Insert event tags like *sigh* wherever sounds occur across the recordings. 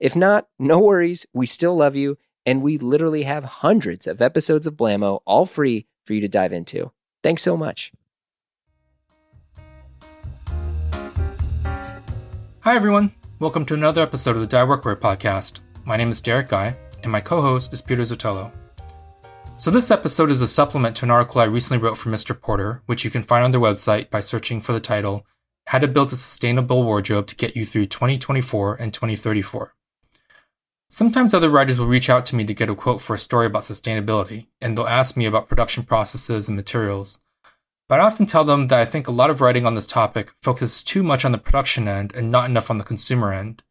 If not, no worries, we still love you, and we literally have hundreds of episodes of Blamo all free for you to dive into. Thanks so much. Hi, everyone. Welcome to another episode of the Die Workwear podcast. My name is Derek Guy, and my co host is Peter Zottolo. So, this episode is a supplement to an article I recently wrote for Mr. Porter, which you can find on their website by searching for the title How to Build a Sustainable Wardrobe to Get You Through 2024 and 2034. Sometimes other writers will reach out to me to get a quote for a story about sustainability, and they'll ask me about production processes and materials. But I often tell them that I think a lot of writing on this topic focuses too much on the production end and not enough on the consumer end.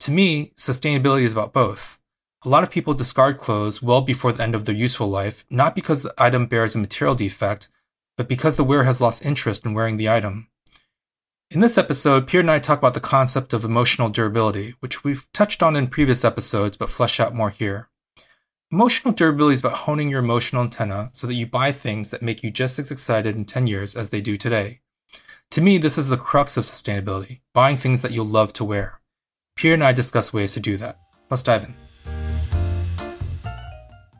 To me, sustainability is about both. A lot of people discard clothes well before the end of their useful life, not because the item bears a material defect, but because the wearer has lost interest in wearing the item. In this episode, Pierre and I talk about the concept of emotional durability, which we've touched on in previous episodes but flesh out more here. Emotional durability is about honing your emotional antenna so that you buy things that make you just as excited in 10 years as they do today. To me, this is the crux of sustainability buying things that you'll love to wear. Pierre and I discuss ways to do that. Let's dive in.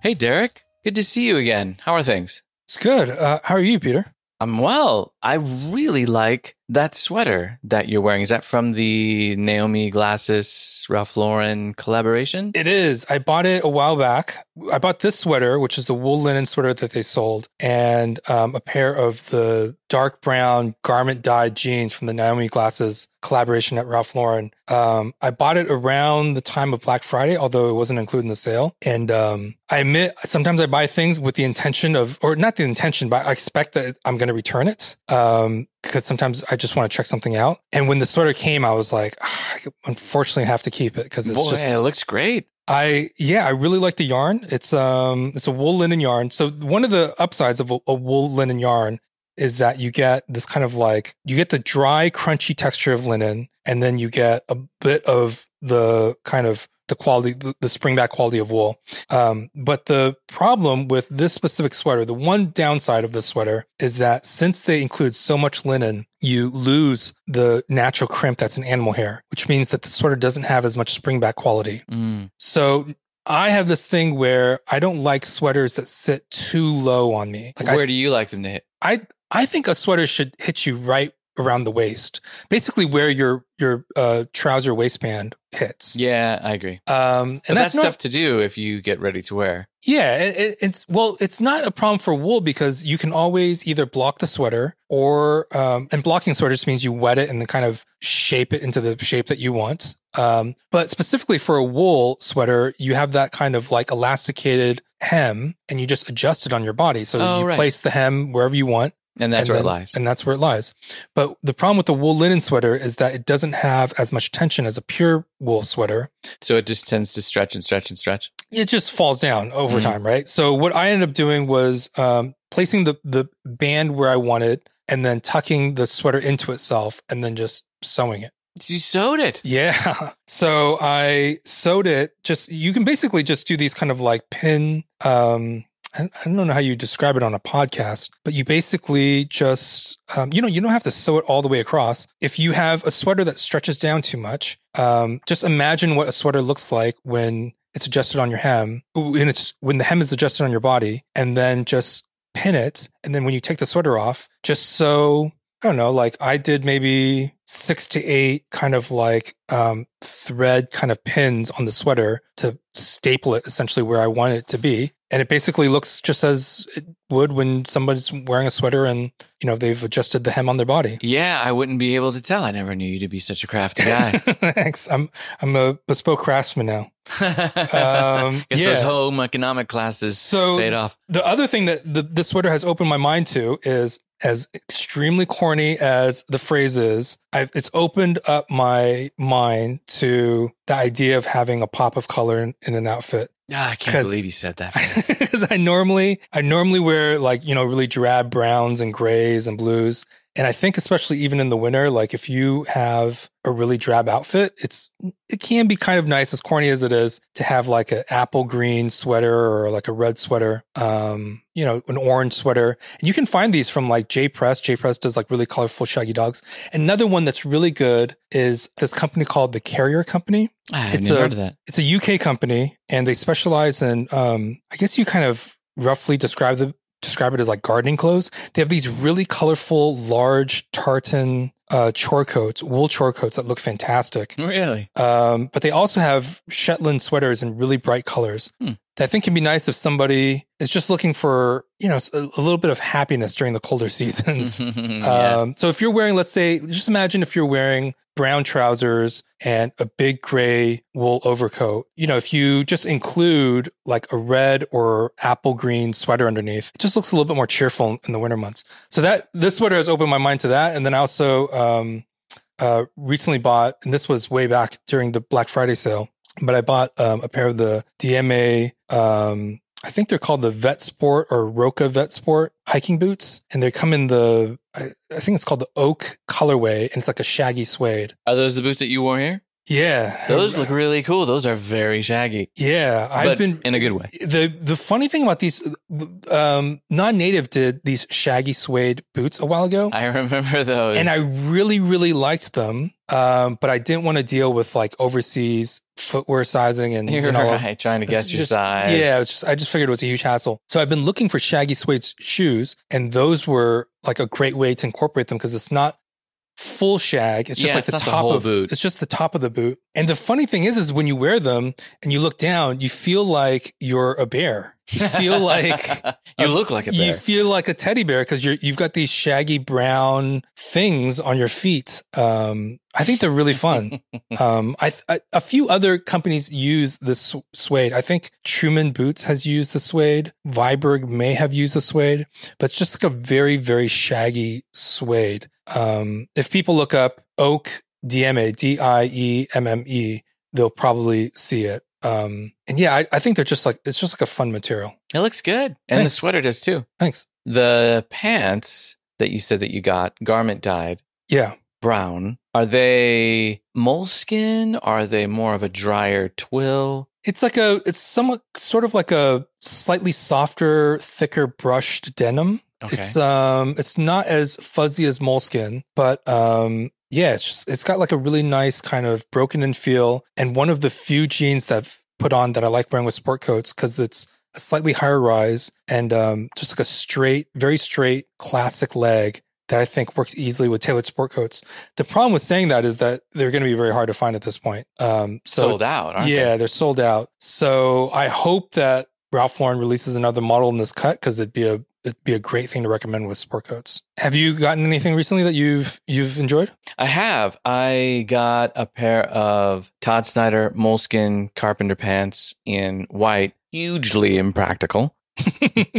Hey, Derek. Good to see you again. How are things? It's good. Uh, how are you, Peter? I'm well. I really like that sweater that you're wearing. Is that from the Naomi Glasses Ralph Lauren collaboration? It is. I bought it a while back. I bought this sweater, which is the wool linen sweater that they sold, and um, a pair of the dark brown garment dyed jeans from the Naomi Glasses collaboration at Ralph Lauren. Um, I bought it around the time of Black Friday, although it wasn't included in the sale. And um, I admit sometimes I buy things with the intention of, or not the intention, but I expect that I'm going to return it. Um, because sometimes I just want to check something out. And when the sweater came, I was like, ah, I unfortunately have to keep it because it's Boy, just. it looks great. I yeah, I really like the yarn. It's um, it's a wool linen yarn. So one of the upsides of a, a wool linen yarn is that you get this kind of like you get the dry, crunchy texture of linen, and then you get a bit of the kind of the quality, the, the springback quality of wool. Um, but the problem with this specific sweater, the one downside of this sweater is that since they include so much linen, you lose the natural crimp that's in animal hair, which means that the sweater doesn't have as much springback quality. Mm. So I have this thing where I don't like sweaters that sit too low on me. Like Where I, do you like them to hit? I I think a sweater should hit you right around the waist, basically where your your uh, trouser waistband hits. Yeah, I agree. Um, But and that's, that's, not, tough to do if you get ready to wear. yeah, it- it's well, it's not a problem for wool because you can always either block the sweater or um, and blocking sweater just means you wet it and then kind of shape it into the shape that you want. Um, but specifically for a wool sweater, you have that kind of like elasticated hem and you just adjust it on your body. So Oh, you right. place the hem wherever you want. And that's and where then- it lies. And that's where it lies. But the problem with the wool linen sweater is that it doesn't have as much tension as a pure wool sweater. so it just tends to stretch and stretch and stretch. It just falls down over Mhm. time, right? So what I ended up doing was um, placing the the band where I wanted, and then tucking the sweater into itself, and then just sewing it. You sewed it. Yeah. *laughs* So I sewed it. Just you can basically just do these kind of like pin. Um, I don't know how you describe it on a podcast, but you basically just um, you know you don't have to sew it all the way across. If you have a sweater that stretches down too much, um, just imagine what a sweater looks like when it's adjusted on your hem, when it's when the hem is adjusted on your body, and then just pin it. And then when you take the sweater off, just sew I don't know, like I did maybe six to eight kind of like um, thread kind of pins on the sweater to staple it essentially where I want it to be. And it basically looks just as it would when somebody's wearing a sweater and you know they've adjusted the hem on their body. Yeah, I wouldn't be able to tell. I never knew you to be such a crafty guy. *laughs* Thanks. I'm I'm a bespoke craftsman now. *laughs* um, Guess yeah. those home economic classes So paid off. the other thing that the, this sweater has opened my mind to is as extremely corny as the phrase is, I've, it's opened up my mind to the idea of having a pop of color in, in an outfit. Ah, I can't believe you said that. Because *laughs* I normally, I normally wear like you know really drab browns and grays and blues, and I think especially even in the winter, like if you have a really drab outfit, it's it can be kind of nice, as corny as it is, to have like an apple green sweater or like a red sweater, um, you know, an orange sweater, and you can find these from like J Press. J Press does like really colorful shaggy dogs. Another one that's really good is this company called the Carrier Company Ah, I It's never a- heard of that. it's a UK company and they specialize in um I guess you kind of roughly describe the describe it as like gardening clothes. They have these really colorful large tartan uh chore coats, wool chore coats that look fantastic. Really? Um but they also have Shetland sweaters in really bright colors. Hmm. That I think it can be nice if somebody is just looking for, you know, a, a little bit of happiness during the colder seasons. *laughs* yeah. Um, so if you're wearing, let's say, just imagine if you're wearing brown trousers and a big gray wool overcoat. You know, if you just include like a red or apple green sweater underneath, it just looks a little bit more cheerful in the winter months. So that this sweater has opened my mind to that. And then I also um, uh, recently bought, and this was way back during the Black Friday sale, but I bought um, a pair of the Diemme. Um, I think they're called the Vet Sport or Roccia Vet Sport hiking boots, and they come in the I, I think it's called the oak colorway, and it's like a shaggy suede. Are those the boots that you wore here? Yeah, Those look really cool. Those are very shaggy. Yeah, I've been in a good way. The the funny thing about these, um, non-native did these shaggy suede boots a while ago, *laughs* I remember those. and I really really liked them. Um, but I didn't want to deal with like overseas footwear sizing and You're you know, right. Trying to guess your just- size. Yeah, it's just I just figured it was a huge hassle. So I've been looking for shaggy suede shoes, and those were like a great way to incorporate them because it's not full shag. It's just Yeah, like it's the the top whole of boot. It's just the top of the boot. And the funny thing is, is when you wear them and you look down, you feel like you're a bear. You feel *laughs* like you look like a bear. you feel like a teddy bear because you're you've got these shaggy brown things on your feet. Um, I think they're really fun. *laughs* um, I, I a few other companies use this suede. I think Truman Boots has used the suede. Viberg may have used the suede, but it's just like a very very shaggy suede. Um, if people look up oak Diemme D I E M M E, they'll probably see it. Um, and yeah, I, I think they're just like it's just like a fun material. it looks good, and Thanks. the sweater does too. Thanks. The pants that you said that you got garment dyed Yeah. brown. Are they moleskin? Are they more of a drier twill? It's like a, it's somewhat sort of like a slightly softer, thicker brushed denim. Okay. It's um, it's not as fuzzy as moleskin, but um, yeah, it's just it's got like a really nice kind of broken in feel, and one of the few jeans that I've put on that I like wearing with sport coats because it's a slightly higher rise and um, just like a straight, very straight, classic leg that I think works easily with tailored sport coats. The problem with saying that is that they're going to be very hard to find at this point. Um, so Sold out, aren't yeah, they? they're sold out. So I hope that Ralph Lauren releases another model in this cut because it'd be a it'd be a great thing to recommend with sport coats. Have you gotten anything recently that you've you've enjoyed? I have. I got a pair of Todd Snyder moleskin carpenter pants in white, hugely impractical, *laughs*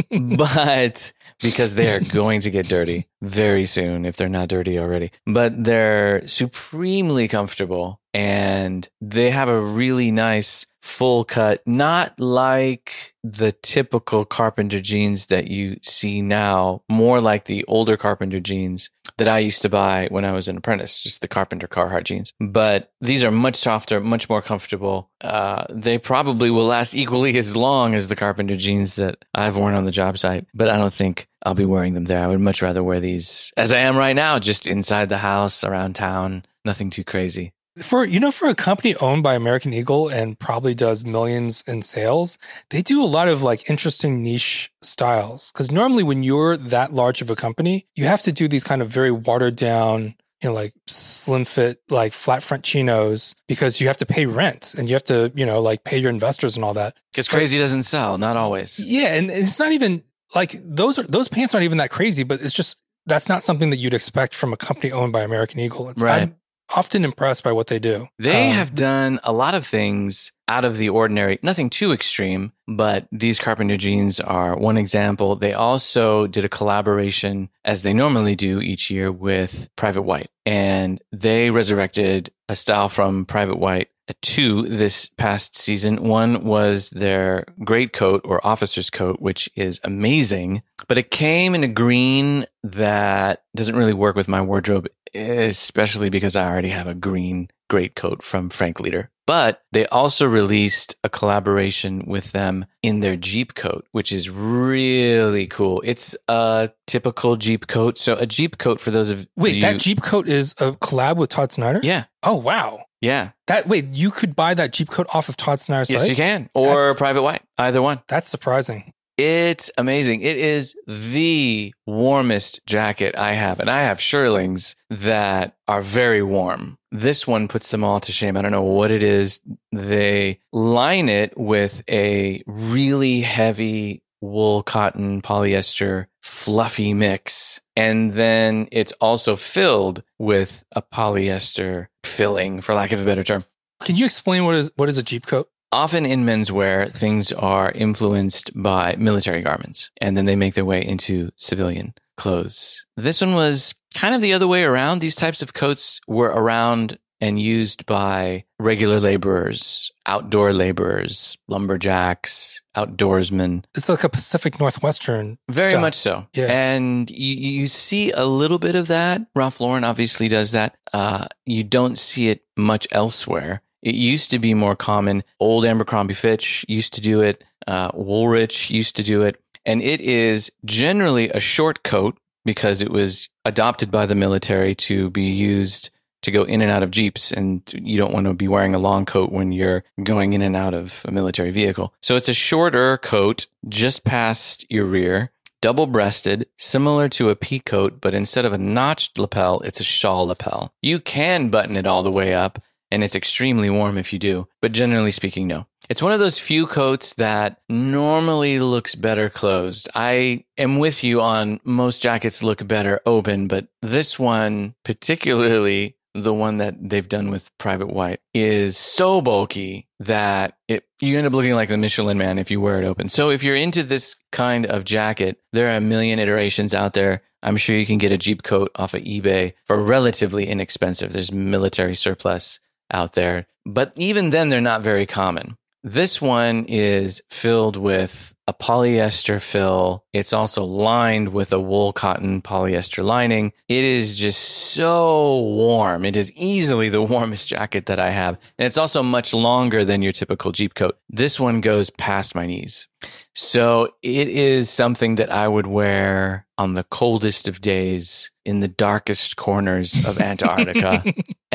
*laughs* but because they are going to get dirty very soon if they're not dirty already. But they're supremely comfortable and they have a really nice full cut, not like the typical carpenter jeans that you see now, more like the older carpenter jeans that I used to buy when I was an apprentice, just the Carpenter Carhartt jeans. But these are much softer, much more comfortable. Uh, they probably will last equally as long as the Carpenter jeans that I've worn on the job site, but I don't think I'll be wearing them there. I would much rather wear these as I am right now, just inside the house, around town, nothing too crazy. For you know, for a company owned by American Eagle and probably does millions in sales, they do a lot of like interesting niche styles. Because normally, when you're that large of a company, you have to do these kind of very watered down, you know, like slim fit, like flat front chinos because you have to pay rent and you have to, you know, like pay your investors and all that. Because crazy doesn't sell, not always. Yeah, and it's not even like those are those pants aren't even that crazy, but it's just that's not something that you'd expect from a company owned by American Eagle. It's, Right. I'm often impressed by what they do. They Um, have done a lot of things out of the ordinary, nothing too extreme, but these Carpenter jeans are one example. They also did a collaboration, as they normally do each year, with Private White. And they resurrected a style from Private White. Two this past season. One was their great coat or officer's coat, which is amazing, but it came in a green that doesn't really work with my wardrobe, especially because I already have a green great coat from Frank Leder. But they also released a collaboration with them in their Jeep coat, which is really cool. It's a typical Jeep coat. So a Jeep coat for those of Wait, you, that Jeep coat is a collab with Todd Snyder? yeah, Oh wow. yeah, That wait, you could buy that Jeep coat off of Todd Snyder's yes, site? you can, or That's- Private White, either one. That's surprising. It's amazing. It is the warmest jacket I have. And I have Shearlings that are very warm. This one puts them all to shame. I don't know what it is. They line it with a really heavy wool, cotton, polyester, fluffy mix. And then it's also filled with a polyester filling, for lack of a better term. Can you explain what is what is a Jeep coat? Often in menswear, things are influenced by military garments and then they make their way into civilian clothes. This one was kind of the other way around. These types of coats were around and used by regular laborers, outdoor laborers, lumberjacks, outdoorsmen. It's like a Pacific Northwestern. Very stuff. much so. Yeah. And you, you see a little bit of that. Ralph Lauren obviously does that. Uh, you don't see it much elsewhere. It used to be more common. Old Abercrombie Fitch used to do it. Uh, Woolrich used to do it. And it is generally a short coat because it was adopted by the military to be used to go in and out of Jeeps. And you don't want to be wearing a long coat when you're going in and out of a military vehicle. So it's a shorter coat just past your rear double breasted, similar to a pea coat, but instead of a notched lapel, it's a shawl lapel. You can button it all the way up, and it's extremely warm if you do, but generally speaking, no. It's one of those few coats that normally looks better closed. I am with you on most jackets look better open, but this one, particularly the one that they've done with Private White, is so bulky that it you end up looking like the Michelin man if you wear it open. So if you're into this kind of jacket, there are a million iterations out there. I'm sure you can get a Jeep coat off of eBay for relatively inexpensive. There's military surplus out there, but even then they're not very common. This one is filled with a polyester fill. It's also lined with a wool cotton polyester lining. It is just so warm. It is easily the *laughs* warmest jacket that I have. And it's also much longer than your typical Jeep coat. This one goes past my knees. So it is something that I would wear on the coldest of days in the darkest corners of *laughs* Antarctica.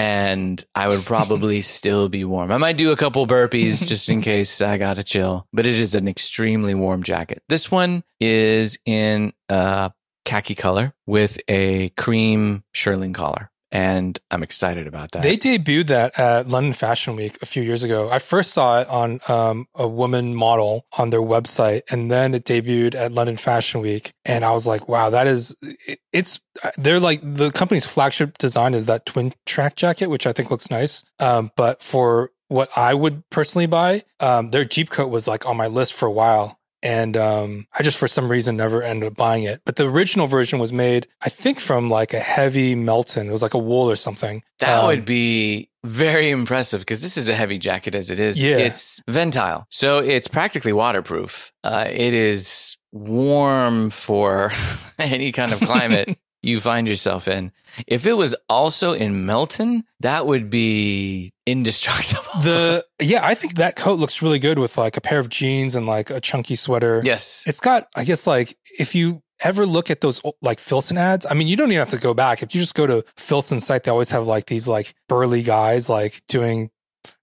And I would *laughs* probably still be warm. I might do a couple burpees *laughs* just in case I got to chill, but it is an extremely warm jacket. This one is in a khaki color with a cream shearling collar. And I'm excited about that. They debuted that at London Fashion Week a few years ago. I first saw it on um, a woman model on their website, and then it debuted at London Fashion Week. And I was like, "Wow, that is it, it's." They're like the company's flagship design is that twin track jacket, which I think looks nice. Um, but for what I would personally buy, um, their Jeep coat was like on my list for a while. And um, I just, for some reason, never ended up buying it. But the original version was made, I think, from like a heavy Melton. It was like a wool or something. That Um, would be very impressive because this is a heavy jacket as it is. Yeah. It's ventile. So it's practically waterproof. Uh, it is warm for *laughs* any kind of climate *laughs* you find yourself in. If it was also in Melton, that would be indestructible. the *laughs* yeah, I think that coat looks really good with like a pair of jeans and like a chunky sweater. yes. It's got, I guess, like if you ever look at those like Filson ads, I mean, you don't even have to go back. If you just go to Filson's site, they always have like these like burly guys like doing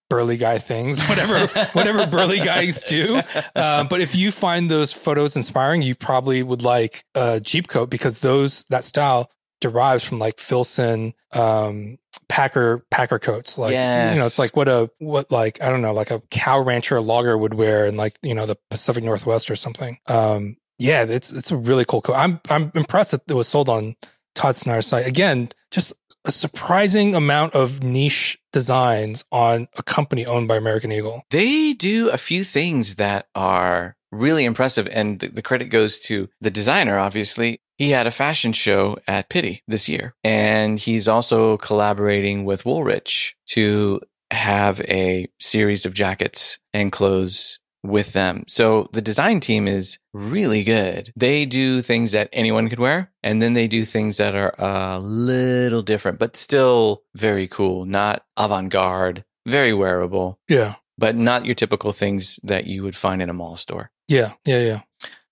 burly guy things, whatever, *laughs* whatever burly guys do. Um, but if you find those photos inspiring, you probably would like a Jeep coat because those that style derives from like Filson, um, Packer Packer coats. Like you know, it's like what a what like I don't know, like a cow rancher logger would wear in like you know the Pacific Northwest or something. Um, yeah, it's it's a really cool coat. I'm I'm impressed that it was sold on Todd Snyder's site. Again, just a surprising amount of niche designs on a company owned by American Eagle. They do a few things that are really impressive. And the, the credit goes to the designer, obviously. He had a fashion show at Pitti this year, and he's also collaborating with Woolrich to have a series of jackets and clothes with them. So the design team is really good. They do things that anyone could wear, and then they do things that are a little different, but still very cool, not avant garde, very wearable, Yeah. but not your typical things that you would find in a mall store. Yeah. Yeah. Yeah.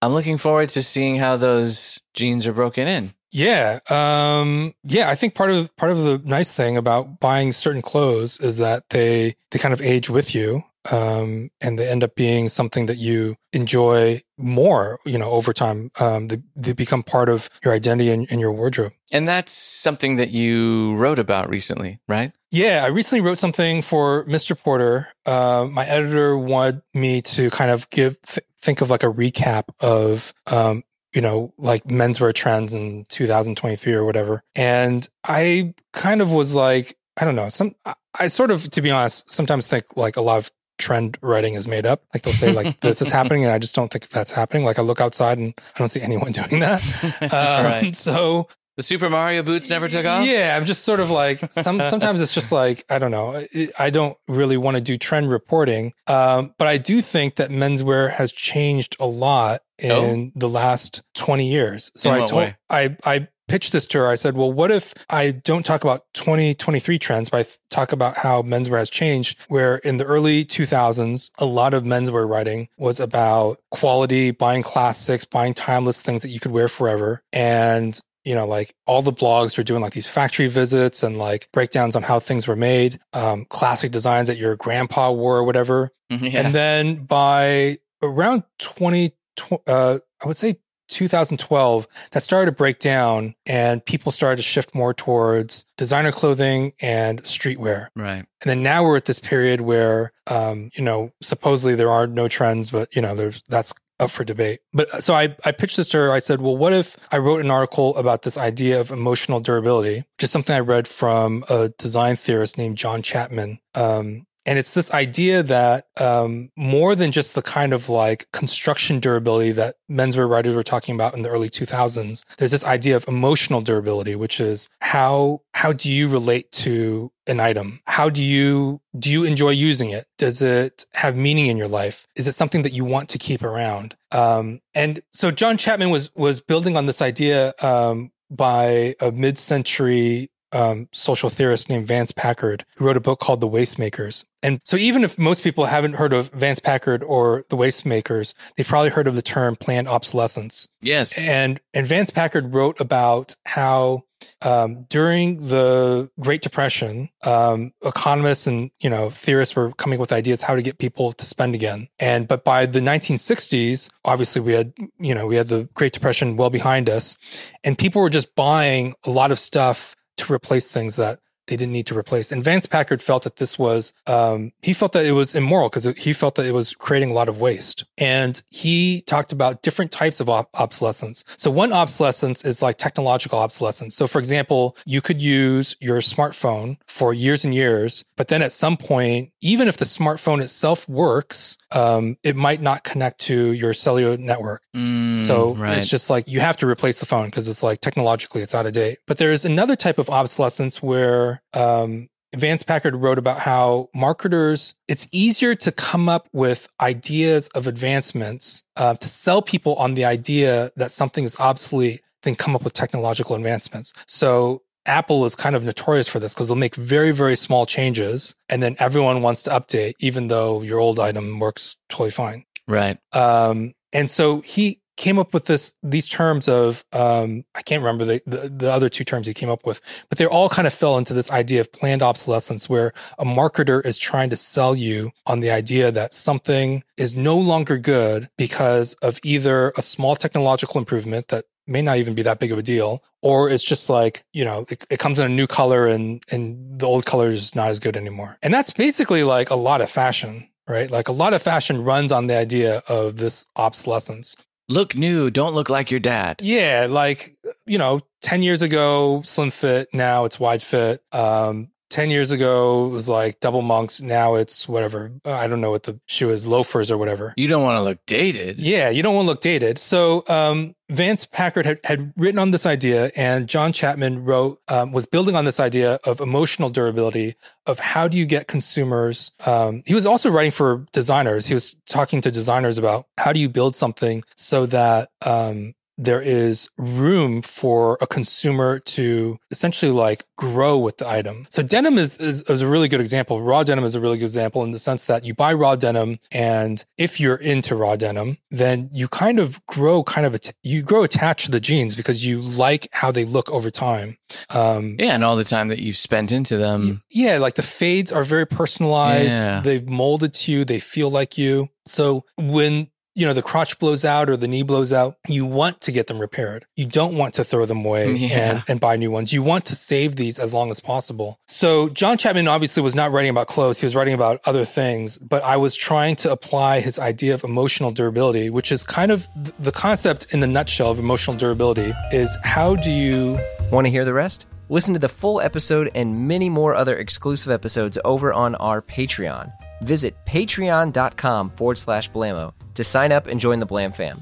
I'm looking forward to seeing how those jeans are broken in. Yeah. Um, yeah. I think part of part of the nice thing about buying certain clothes is that they they kind of age with you. Um, and they end up being something that you enjoy more, you know, over time. Um, they, they become part of your identity and, and your wardrobe. And that's something that you wrote about recently, right? Yeah, I recently wrote something for Mr. Porter. Uh, my editor wanted me to kind of give th- think of like a recap of um, you know like menswear trends in 2023 or whatever, and I kind of was like, I don't know, some I, I sort of, to be honest, sometimes think like a lot of trend writing is made up. Like they'll say like *laughs* this is happening, and I just don't think that's happening. Like I look outside and I don't see anyone doing that. *laughs* Um, right. So The Super Mario boots never took off? yeah, I'm just sort of like some. *laughs* Sometimes it's just like I don't know. I- don't really want to do trend reporting, um, but I do think that menswear has changed a lot in the last 20 years. So In I told way? I I pitched this to her. I said, well, what if I don't talk about 2023 trends, but I th- talk about how menswear has changed? Where in the early 2000s, a lot of menswear writing was about quality, buying classics, buying timeless things that you could wear forever, and you know, like all the blogs were doing like these factory visits and like breakdowns on how things were made, um, classic designs that your grandpa wore or whatever. Yeah. And then by around 20, tw- uh, I would say 2012, that started to break down and people started to shift more towards designer clothing and streetwear. right. And then now we're at this period where, um, you know, supposedly there are no trends, but you know, there's that's up for debate. But uh, so I, I pitched this to her. I said, well, what if I wrote an article about this idea of emotional durability, which is something I read from a design theorist named John Chapman. Um, and it's this idea that um, more than just the kind of like construction durability that menswear writers were talking about in the early 2000s, there's this idea of emotional durability, which is how how do you relate to an item? How do you do you enjoy using it? Does it have meaning in your life? Is it something that you want to keep around? Um, and so John Chapman was was building on this idea um, by a mid-century um, social theorist named Vance Packard, who wrote a book called The Wastemakers. And so even if most people haven't heard of Vance Packard or The Wastemakers, they've probably heard of the term planned obsolescence. Yes. And and Vance Packard wrote about how um, during the Great Depression, um, economists and you know theorists were coming up with ideas how to get people to spend again. And but by the 1960s, obviously we had you know we had the Great Depression well behind us, and people were just buying a lot of stuff to replace things that they didn't need to replace. And Vance Packard felt that this was, um, he felt that it was immoral because he felt that it was creating a lot of waste. And he talked about different types of op- obsolescence. So one obsolescence is like technological obsolescence. So for example, you could use your smartphone for years and years, but then at some point, even if the smartphone itself works, um, it might not connect to your cellular network. Mm, So right. it's just like you have to replace the phone because it's like technologically it's out of date. But there's another type of obsolescence where um, Vance Packard wrote about how marketers, it's easier to come up with ideas of advancements uh, to sell people on the idea that something is obsolete than come up with technological advancements. So Apple is kind of notorious for this because they'll make very, very small changes and then everyone wants to update, even though your old item works totally fine. right. Um, and so he came up with this these terms of um, I can't remember the, the the other two terms he came up with, but they all kind of fell into this idea of planned obsolescence, where a marketer is trying to sell you on the idea that something is no longer good because of either a small technological improvement that may not even be that big of a deal, or it's just like, you know, it, it comes in a new color and and the old color is not as good anymore. And that's basically like a lot of fashion right? Like a lot of fashion runs on the idea of this obsolescence. look new, don't look like your dad. Yeah, like you know, ten years ago, slim fit. Now it's wide fit. Um, 10 years ago it was like double monks. Now it's whatever. I don't know what the shoe is loafers or whatever. You don't want to look dated. yeah you don't want to look dated. So um, vance packard had, had written on this idea and john chapman wrote um, was building on this idea of emotional durability of how do you get consumers um, he was also writing for designers. He was talking to designers about how do you build something so that um, there is room for a consumer to essentially like grow with the item. So denim is, is, is a really good example. Raw denim is a really good example in the sense that you buy raw denim and if you're into raw denim, then you kind of grow kind of, att- you grow attached to the jeans because you like how they look over time. Um, Yeah, and all the time that you've spent into them. yeah, like the fades are very personalized. Yeah. They've molded to you. They feel like you. So when you know the crotch blows out or the knee blows out, you want to get them repaired. You don't want to throw them away mm, Yeah. and, and buy new ones. You want to save these as long as possible. So John Chapman obviously was not writing about clothes. He was writing about other things, but I was trying to apply his idea of emotional durability, which is kind of th- the concept in the nutshell of emotional durability is how do you Want to hear the rest? Listen to the full episode and many more other exclusive episodes over on our Patreon. Visit patreon.com forward slash blamo to sign up and join the Blam fam.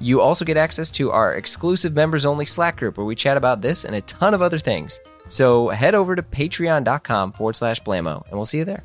You also get access to our exclusive members only Slack group where we chat about this and a ton of other things. So head over to patreon.com forward slash blamo and we'll see you there.